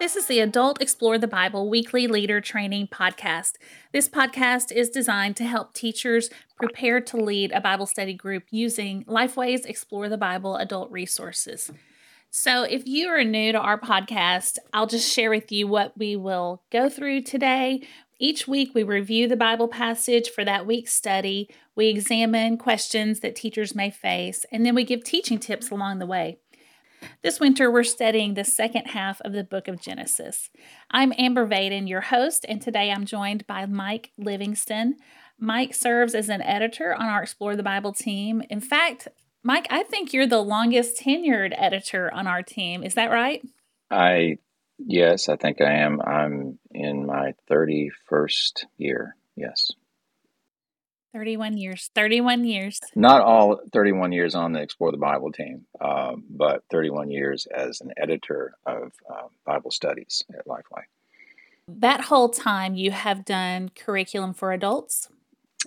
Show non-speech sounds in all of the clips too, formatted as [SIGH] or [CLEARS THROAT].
This is the Adult Explore the Bible weekly leader training podcast. This podcast is designed to help teachers prepare to lead a Bible study group using Lifeway's Explore the Bible adult resources. So, if you are new to our podcast, I'll just share with you what we will go through today. Each week, we review the Bible passage for that week's study. We examine questions that teachers may face, and then we give teaching tips along the way. This winter, we're studying the second half of the book of Genesis. I'm Amber Vaden, your host, and today I'm joined by Mike Livingstone. Mike serves as an editor on our Explore the Bible team. In fact, Mike, I think you're the longest tenured editor on our team. Is that right? I, yes, I think I am. I'm in my 31st year. Yes. 31 years. 31 years. Not all 31 years on the Explore the Bible team, uh, but 31 years as an editor of uh, Bible studies at Lifeway. That whole time you have done curriculum for adults?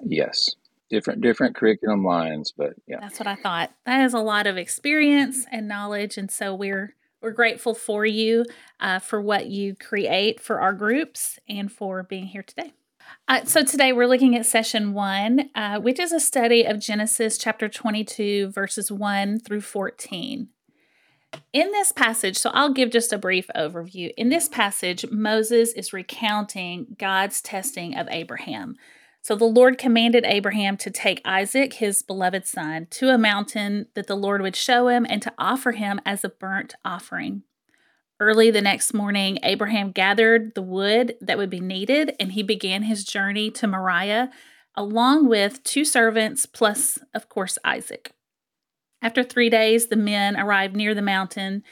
Yes. Different different curriculum lines, but yeah. That's what I thought. That is a lot of experience and knowledge and so we're we're grateful for you uh, for what you create for our groups and for being here today. Uh, so today we're looking at session one, uh, which is a study of Genesis chapter 22, verses 1 through 14. In this passage, so I'll give just a brief overview. In this passage, Moses is recounting God's testing of Abraham. So the Lord commanded Abraham to take Isaac, his beloved son, to a mountain that the Lord would show him and to offer him as a burnt offering. Early the next morning, Abraham gathered the wood that would be needed and he began his journey to Moriah, along with two servants, plus, of course, Isaac. After three days, the men arrived near the mountain.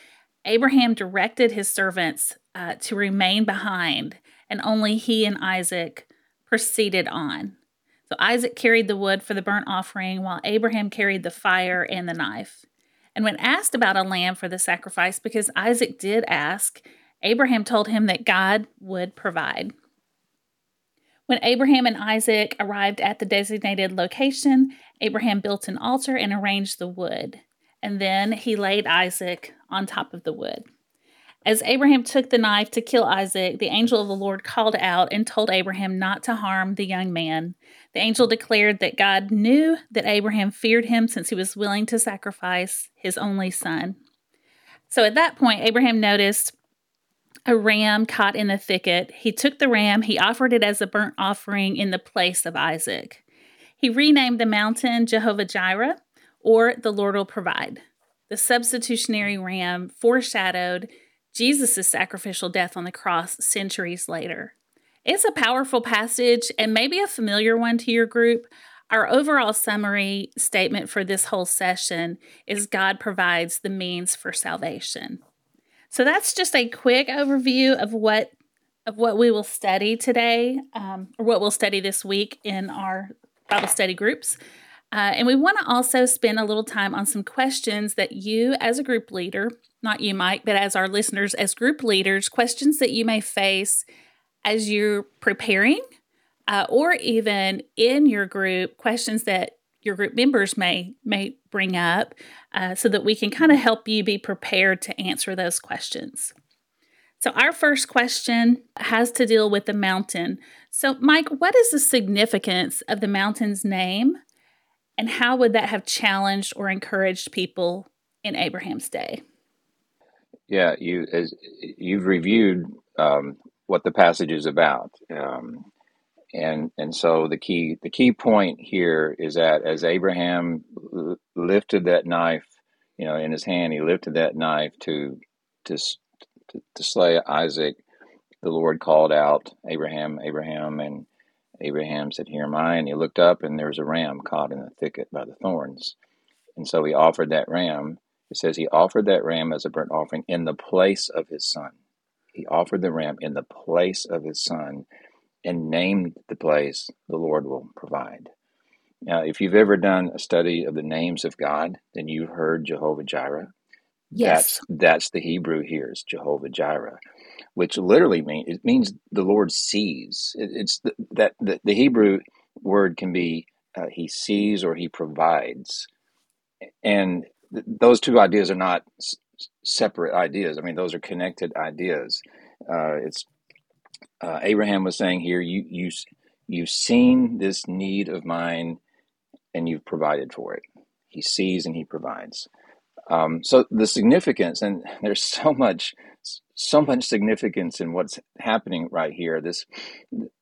Abraham directed his servants uh, to remain behind, and only he and Isaac proceeded on. So Isaac carried the wood for the burnt offering, while Abraham carried the fire and the knife. And when asked about a lamb for the sacrifice, because Isaac did ask, Abraham told him that God would provide. When Abraham and Isaac arrived at the designated location, Abraham built an altar and arranged the wood. And then he laid Isaac on top of the wood. As Abraham took the knife to kill Isaac, the angel of the Lord called out and told Abraham not to harm the young man. The angel declared that God knew that Abraham feared him since he was willing to sacrifice his only son. So at that point, Abraham noticed a ram caught in the thicket. He took the ram, he offered it as a burnt offering in the place of Isaac. He renamed the mountain Jehovah Jireh, or the Lord will provide. The substitutionary ram foreshadowed Jesus' sacrificial death on the cross centuries later. It's a powerful passage and maybe a familiar one to your group. Our overall summary statement for this whole session is God provides the means for salvation. So that's just a quick overview of what of what we will study today, um, or what we'll study this week in our Bible study groups. Uh, and we want to also spend a little time on some questions that you, as a group leader, not you, Mike, but as our listeners, as group leaders, questions that you may face as you're preparing, uh, or even in your group, questions that your group members may may bring up, uh, so that we can kind of help you be prepared to answer those questions. So, our first question has to deal with the mountain. So, Mike, what is the significance of the mountain's name? And how would that have challenged or encouraged people in Abraham's day? Yeah, you as you've reviewed um, what the passage is about, um, and and so the key the key point here is that as Abraham lifted that knife, you know, in his hand, he lifted that knife to to to, to slay Isaac. The Lord called out Abraham, Abraham, and Abraham said, Here am I. And he looked up, and there was a ram caught in the thicket by the thorns. And so he offered that ram. It says he offered that ram as a burnt offering in the place of his son. He offered the ram in the place of his son and named the place the Lord will provide. Now, if you've ever done a study of the names of God, then you've heard Jehovah Jireh. Yes. That's, that's the Hebrew here is Jehovah Jireh which literally means it means the Lord sees. It, it's the, that the, the, Hebrew word can be uh, he sees or he provides, and th- those two ideas are not s- separate ideas. I mean, those are connected ideas. Uh, it's uh, Abraham was saying here, you you you've seen this need of mine, and you've provided for it. He sees and he provides. Um, so the significance, and [LAUGHS] there's so much, so much significance in what's happening right here. This,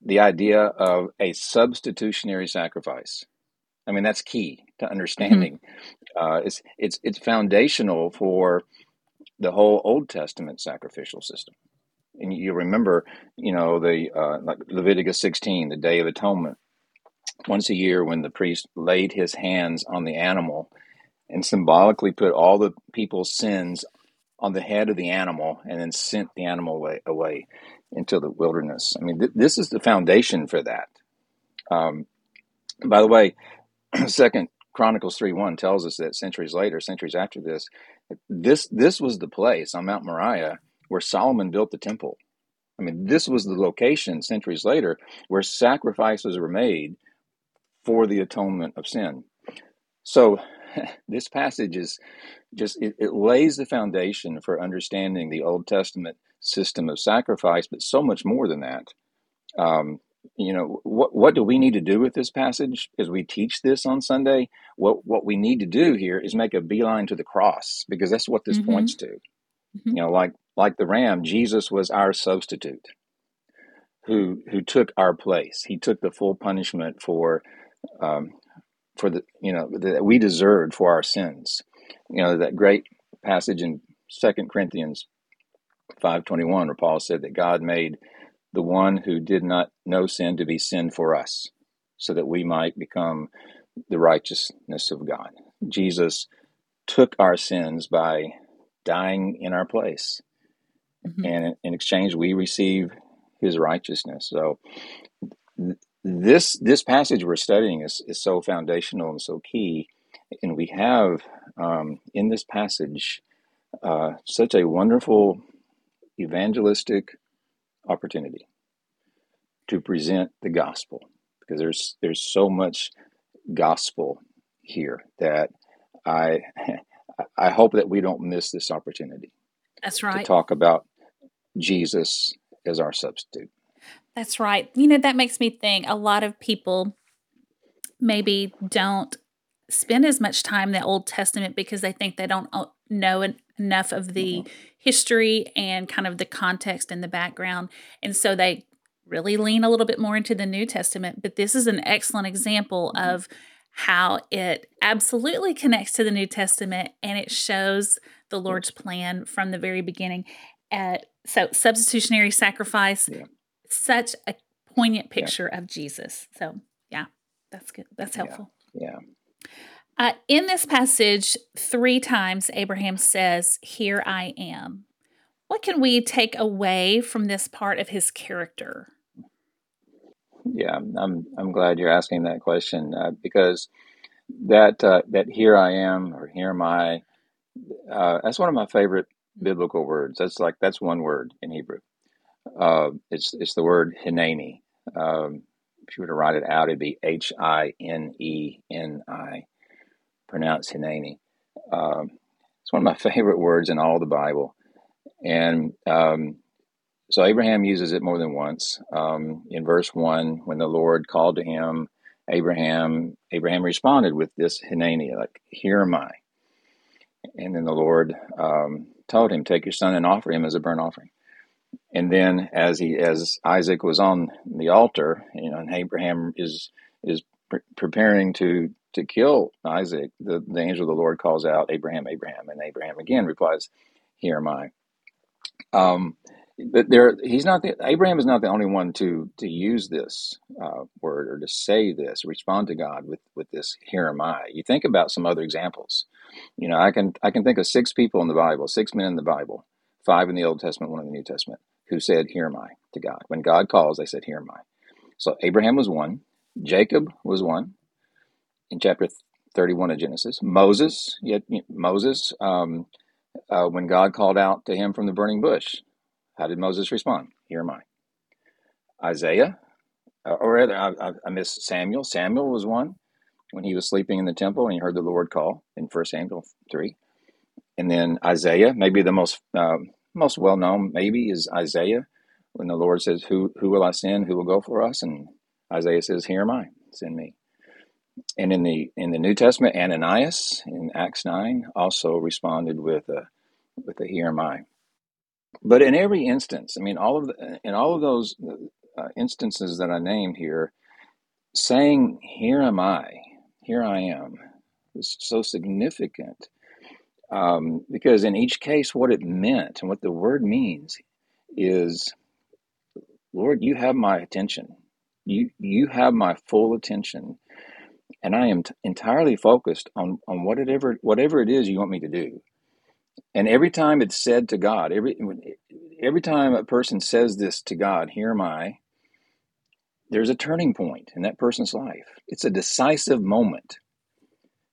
the idea of a substitutionary sacrifice. I mean, that's key to understanding. Mm-hmm. Uh, it's it's it's foundational for the whole Old Testament sacrificial system. And you remember, you know, the uh, like Leviticus 16, the Day of Atonement, once a year when the priest laid his hands on the animal and symbolically put all the people's sins on the head of the animal and then sent the animal away, away into the wilderness. I mean, th- this is the foundation for that. Um, by the way, [CLEARS THROAT] Second Chronicles three one tells us that centuries later, centuries after this, this this was the place on Mount Moriah where Solomon built the temple. I mean, this was the location centuries later where sacrifices were made for the atonement of sin. So [LAUGHS] this passage is just it, it, lays the foundation for understanding the Old Testament system of sacrifice, but so much more than that. Um, you know what what do we need to do with this passage as we teach this on Sunday? What what we need to do here is make a beeline to the cross because that's what this mm-hmm. points to. Mm-hmm. You know, like like the ram, Jesus was our substitute who who took our place. He took the full punishment for um, for the you know that we deserved for our sins. You know that great passage in Second Corinthians five twenty one, where Paul said that God made the one who did not know sin to be sin for us, so that we might become the righteousness of God. Jesus took our sins by dying in our place. Mm-hmm. And in exchange, we receive his righteousness. So this this passage we're studying is, is so foundational and so key. And we have um, in this passage uh, such a wonderful evangelistic opportunity to present the gospel because there's there's so much gospel here that I [LAUGHS] I hope that we don't miss this opportunity. That's right. To talk about Jesus as our substitute. That's right. You know, that makes me think a lot of people maybe don't spend as much time in the Old Testament because they think they don't know enough of the mm-hmm. history and kind of the context and the background. And so they really lean a little bit more into the New Testament. But this is an excellent example mm-hmm. of how it absolutely connects to the New Testament and it shows the Lord's plan from the very beginning. Uh, so, substitutionary sacrifice, yeah. such a poignant picture yeah. of Jesus. So, yeah, that's good. That's helpful. Yeah. yeah. Uh, in this passage, three times Abraham says, Here I am. What can we take away from this part of his character? Yeah, I'm I'm glad you're asking that question uh, because that uh, that here I am or here am I. Uh, that's one of my favorite biblical words. That's like that's one word in Hebrew. Uh, it's it's the word hineni. Um, if you were to write it out, it'd be H I N E N I, pronounced hineni. Um, it's one of my [LAUGHS] favorite words in all the Bible, and um, so Abraham uses it more than once. Um, in verse one, when the Lord called to him, Abraham Abraham responded with this hineni, like "Here am I." And then the Lord um, told him, "Take your son and offer him as a burnt offering." And then, as he as Isaac was on the altar, you know, and Abraham is is pre- preparing to to kill Isaac, the, the angel of the Lord calls out, "Abraham, Abraham," and Abraham again replies, "Here am I." Um, but there, he's not the Abraham is not the only one to to use this uh, word or to say this, respond to God with with this. Here am I. You think about some other examples. You know, I can I can think of six people in the Bible, six men in the Bible, five in the Old Testament, one in the New Testament, who said, "Here am I" to God. When God calls, they said, "Here am I." So Abraham was one. Jacob was one. In chapter thirty-one of Genesis, Moses. Yet Moses, um, uh, when God called out to him from the burning bush, how did Moses respond? Here am I. Isaiah, uh, or rather, I, I, I missed Samuel. Samuel was one when he was sleeping in the temple and he heard the Lord call in 1 Samuel 3. And then Isaiah, maybe the most uh, most well known maybe is Isaiah, when the Lord says, "Who who will I send? Who will go for us?" And Isaiah says, "Here am I. Send me." And in the in the New Testament, Ananias in Acts nine also responded with a with a "Here am I." But in every instance, I mean, all of the, in all of those uh, instances that I named here, saying "Here am I," "Here I am," is so significant um, because in each case, what it meant and what the word means is, Lord, you have my attention. You you have my full attention, and I am t- entirely focused on on whatever whatever it is you want me to do. And every time it's said to God, every every time a person says this to God, "Here am I," there's a turning point in that person's life. It's a decisive moment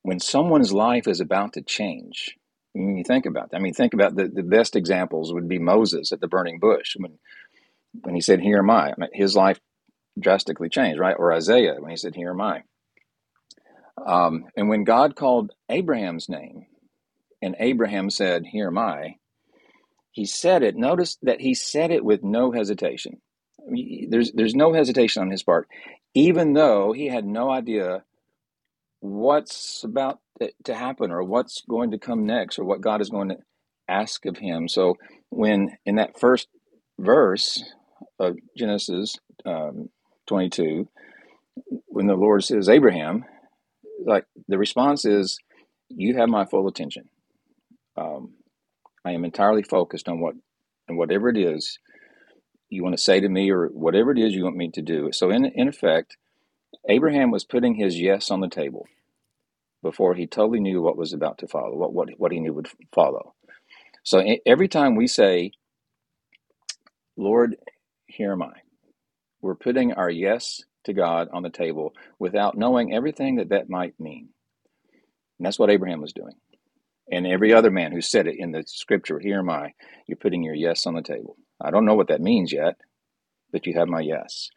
when someone's life is about to change. When you think about that, I mean, think about the, the best examples would be Moses at the burning bush when when he said, "Here am I." I mean, his life drastically changed, right? Or Isaiah when he said, "Here am I." Um, and when God called Abraham's name, and Abraham said, "Here am I," he said it. Notice that he said it with no hesitation. I mean, there's there's no hesitation on his part, even though he had no idea what's about to happen or what's going to come next or what God is going to ask of him. So when in that first verse of Genesis um, 22, when the Lord says Abraham, like the response is, "You have my full attention. Um, I am entirely focused on what and whatever it is you want to say to me or whatever it is you want me to do." So in in effect, Abraham was putting his yes on the table before he totally knew what was about to follow, what what what he knew would follow. So every time we say, "Lord, here am I," we're putting our yes to God on the table without knowing everything that that might mean. And that's what Abraham was doing. And every other man who said it in the scripture, Here am I, you're putting your yes on the table. I don't know what that means yet, but you have my yes.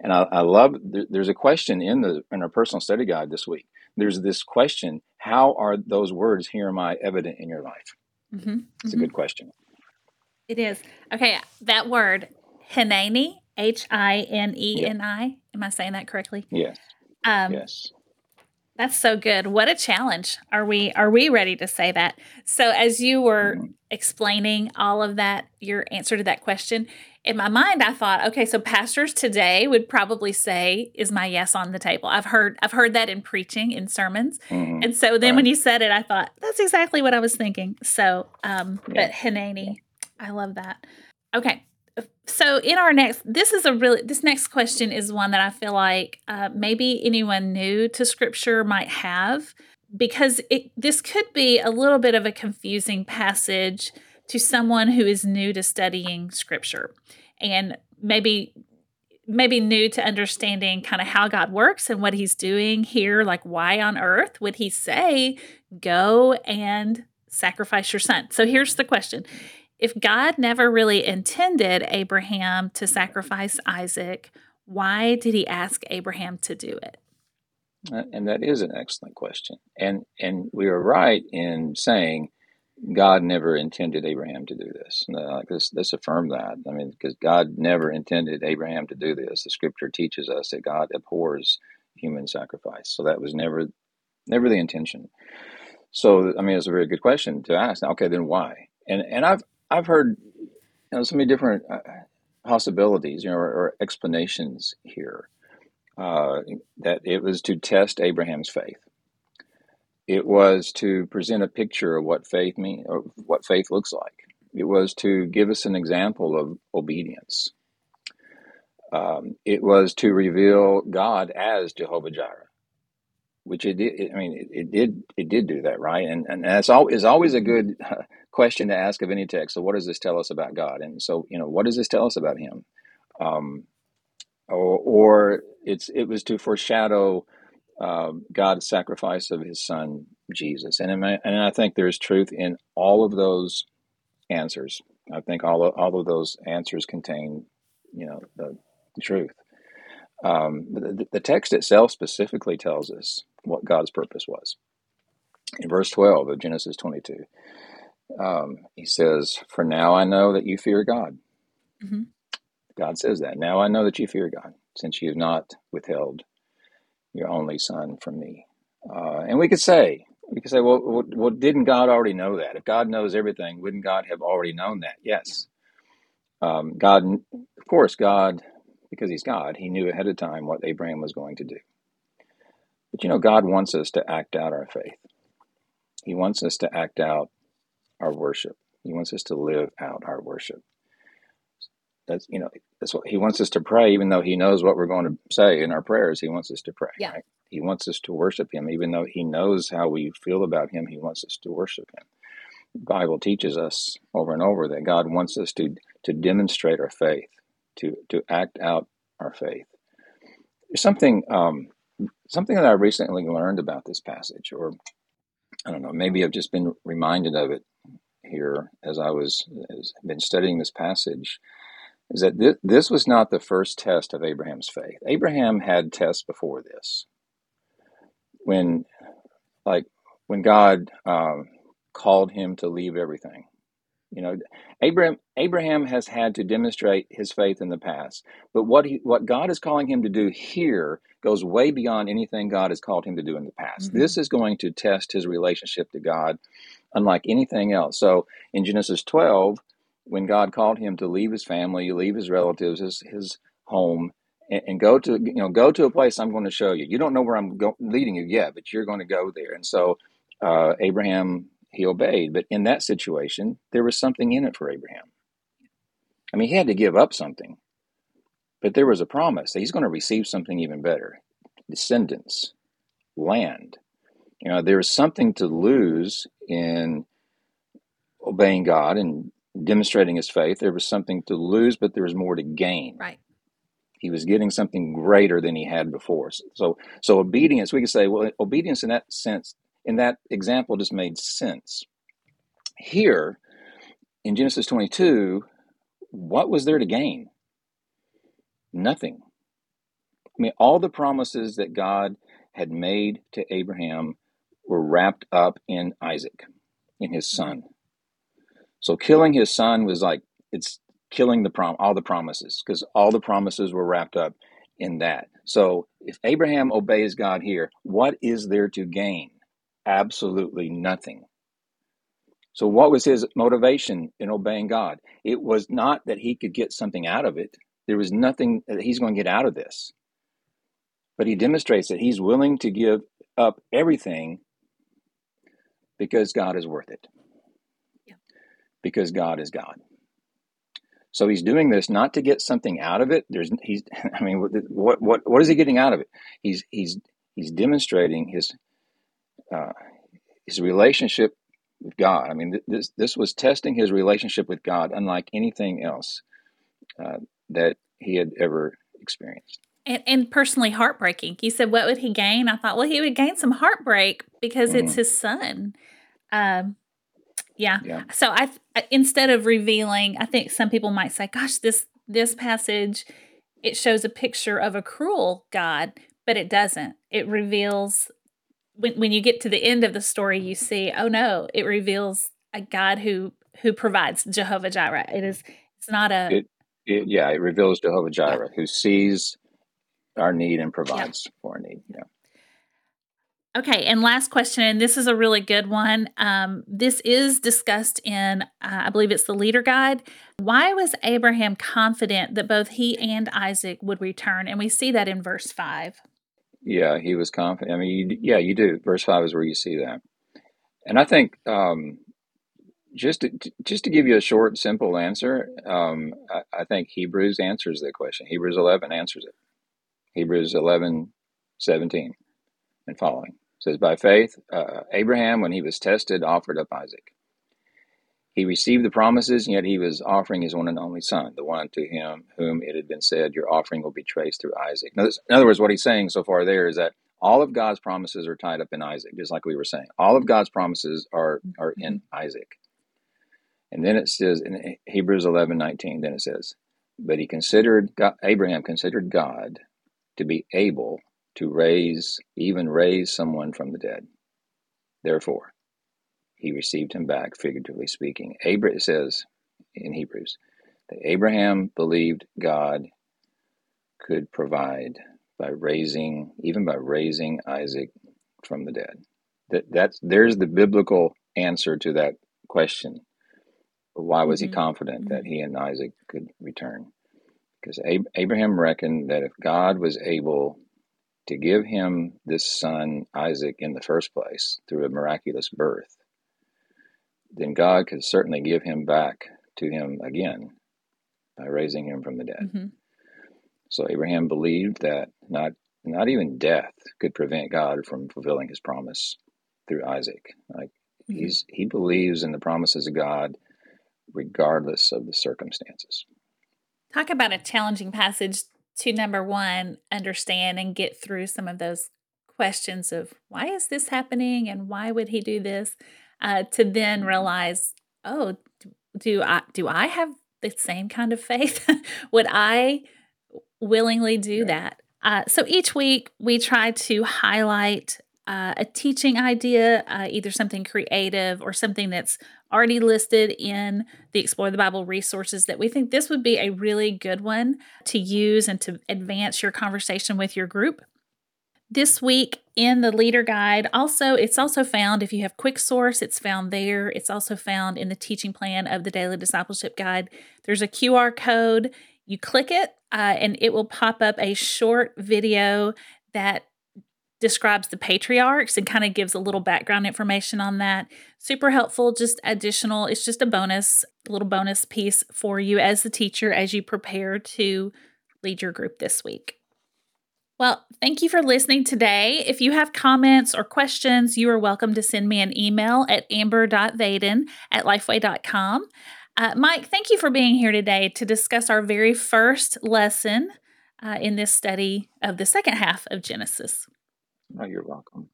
And I, I love, there's a question in the in our personal study guide this week. There's this question How are those words, Here am I, evident in your life? Mm-hmm. It's mm-hmm. a good question. It is. Okay, that word, Hineni, H I N E N I. Am I saying that correctly? Yes. Um, yes. That's so good. What a challenge. Are we are we ready to say that? So as you were mm-hmm. explaining all of that, your answer to that question, in my mind I thought, okay, so pastors today would probably say, is my yes on the table? I've heard I've heard that in preaching, in sermons. Mm-hmm. And so then right. when you said it, I thought, that's exactly what I was thinking. So um yeah. but Hineni, I love that. Okay so in our next this is a really this next question is one that i feel like uh, maybe anyone new to scripture might have because it this could be a little bit of a confusing passage to someone who is new to studying scripture. And maybe maybe new to understanding kind of how god works and what he's doing here like why on earth would he say go and sacrifice your son? So here's the question if God never really intended Abraham to sacrifice Isaac, why did he ask Abraham to do it? Uh, and that is an excellent question. And and we are right in saying God never intended Abraham to do this. Like let's, let's affirm that. I mean, because God never intended Abraham to do this. The Scripture teaches us that God abhors human sacrifice. So that was never never the intention. So I mean, it's a very good question to ask. Okay, then why? And and I've I've heard you know so many different uh, possibilities, you know, or, or explanations here. Uh, that it was to test Abraham's faith. It was to present a picture of what faith mean, or what faith looks like. It was to give us an example of obedience. Um, it was to reveal God as Jehovah Jireh, which it did. I mean, it, it, did. It did do that, right? And and that's all is always a good [LAUGHS] question to ask of any text. So, what does this tell us about God? And so, you know, what does this tell us about Him? Um, or, or it's it was to foreshadow uh, God's sacrifice of His Son Jesus. And my, and I think there's truth in all of those answers. I think all of, all of those answers contain, you know, the, the truth. Um, the, the text itself specifically tells us what God's purpose was. In verse 12 of Genesis 22, um, he says, For now I know that you fear God. Mm-hmm. God says that. Now I know that you fear God, since you have not withheld your only son from me. Uh, and we could say, we could say, well, well, well, didn't God already know that? If God knows everything, wouldn't God have already known that? Yes. Um, God, of course, God, because He's God, He knew ahead of time what Abraham was going to do. But you know, God wants us to act out our faith. He wants us to act out our worship. He wants us to live out our worship. That's you know that's what he wants us to pray, even though he knows what we're going to say in our prayers. He wants us to pray. Yeah. Right? He wants us to worship him, even though he knows how we feel about him. He wants us to worship him. The Bible teaches us over and over that God wants us to to demonstrate our faith, to to act out our faith. There's something um, something that I recently learned about this passage, or I don't know, maybe I've just been reminded of it here as I was has been studying this passage is that this, this was not the first test of Abraham's faith. Abraham had tests before this. When, like, when God um, called him to leave everything, you know, Abraham Abraham has had to demonstrate his faith in the past, but what he what God is calling him to do here goes way beyond anything God has called him to do in the past. Mm-hmm. This is going to test his relationship to God, unlike anything else. So in Genesis 12, when God called him to leave his family, leave his relatives, his his home, and, and go to you know go to a place I'm going to show you. You don't know where I'm go- leading you yet, but you're going to go there. And so uh, Abraham he obeyed, but in that situation there was something in it for Abraham. I mean, he had to give up something, but there was a promise that he's going to receive something even better: descendants, land. You know, there was something to lose in obeying God and demonstrating his faith. There was something to lose, but there was more to gain. Right. He was getting something greater than he had before. So, so obedience, we could say, well, obedience in that sense, in that example, just made sense. Here, in Genesis 22, what was there to gain? Nothing. I mean, all the promises that God had made to Abraham were wrapped up in Isaac, in his son. So killing his son was like it's killing the prom all the promises because all the promises were wrapped up in that. So if Abraham obeys God here, what is there to gain? Absolutely nothing. So what was his motivation in obeying God? It was not that he could get something out of it. There was nothing that he's going to get out of this. But he demonstrates that he's willing to give up everything because God is worth it because God is God. So he's doing this not to get something out of it. There's he's [LAUGHS] I mean what what what is he getting out of it? He's he's he's demonstrating his uh, his relationship with God. I mean this this was testing his relationship with God unlike anything else uh, that he had ever experienced. And, and, personally heartbreaking. You said, what would he gain? I thought, well, he would gain some heartbreak because mm-hmm. it's his son. Um, yeah. yeah. So I instead of revealing, I think some people might say, "Gosh, this this passage it shows a picture of a cruel God, but it doesn't. It reveals when when you get to the end of the story, you see, oh no, it reveals a God who who provides Jehovah Jireh. It is it's not a it, it, yeah, it reveals Jehovah Jireh yeah. who sees our need and provides yeah. for our need. Yeah. Okay, and last question, and this is a really good one. Um, this is discussed in, uh, I believe it's the Leader Guide. Why was Abraham confident that both he and Isaac would return? And we see that in verse 5. Yeah, he was confident. I mean, you, yeah, you do. Verse 5 is where you see that. And I think um, just to, just to give you a short, simple answer, um, I, I think Hebrews answers the question. Hebrews 11 answers it. Hebrews 11, 17 and following says, By faith, uh, Abraham, when he was tested, offered up Isaac. He received the promises, yet he was offering his one and only son, the one to him whom it had been said, Your offering will be traced through Isaac. In other words, what he's saying so far there is that all of God's promises are tied up in Isaac, just like we were saying. All of God's promises are, are in mm-hmm. Isaac. And then it says in Hebrews 11 19, then it says, But he considered, God, Abraham considered God to be able to raise, even raise someone from the dead. Therefore, he received him back, figuratively speaking. Abraham says in Hebrews that Abraham believed God could provide by raising, even by raising Isaac from the dead. That that's there's the biblical answer to that question. Why was mm-hmm. he confident mm-hmm. that he and Isaac could return? Because Abraham reckoned that if God was able to give him this son, Isaac, in the first place through a miraculous birth, then God could certainly give him back to him again by raising him from the dead. Mm-hmm. So Abraham believed that not not even death could prevent God from fulfilling his promise through Isaac. Like mm-hmm. he's he believes in the promises of God regardless of the circumstances. Talk about a challenging passage to number 1 understand and get through some of those questions of why is this happening and why would he do this uh, to then realize oh do I do I have the same kind of faith? [LAUGHS] Would I willingly do that? Uh, so each week we try to highlight uh, a teaching idea, uh, either something creative or something that's already listed in the Explore the Bible resources that we think this would be a really good one to use and to advance your conversation with your group. This week in the leader guide, also it's also found if you have QuickSource, it's found there. It's also found in the teaching plan of the daily discipleship guide. There's a QR code. You click it, uh, and it will pop up a short video that describes the patriarchs and kind of gives a little background information on that. Super helpful, just additional. It's just a bonus, little bonus piece for you as the teacher as you prepare to lead your group this week. Well, thank you for listening today. If you have comments or questions, you are welcome to send me an email at amber.vaden at lifeway.com. Uh, Mike, thank you for being here today to discuss our very first lesson uh, in this study of the second half of Genesis. Oh, you're welcome.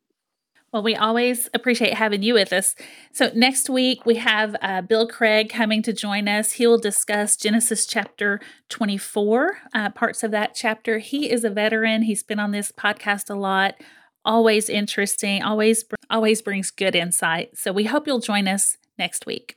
Well, we always appreciate having you with us. So, next week we have uh, Bill Craig coming to join us. He will discuss Genesis chapter 24, uh, parts of that chapter. He is a veteran, he's been on this podcast a lot. Always interesting, always, always brings good insight. So, we hope you'll join us next week.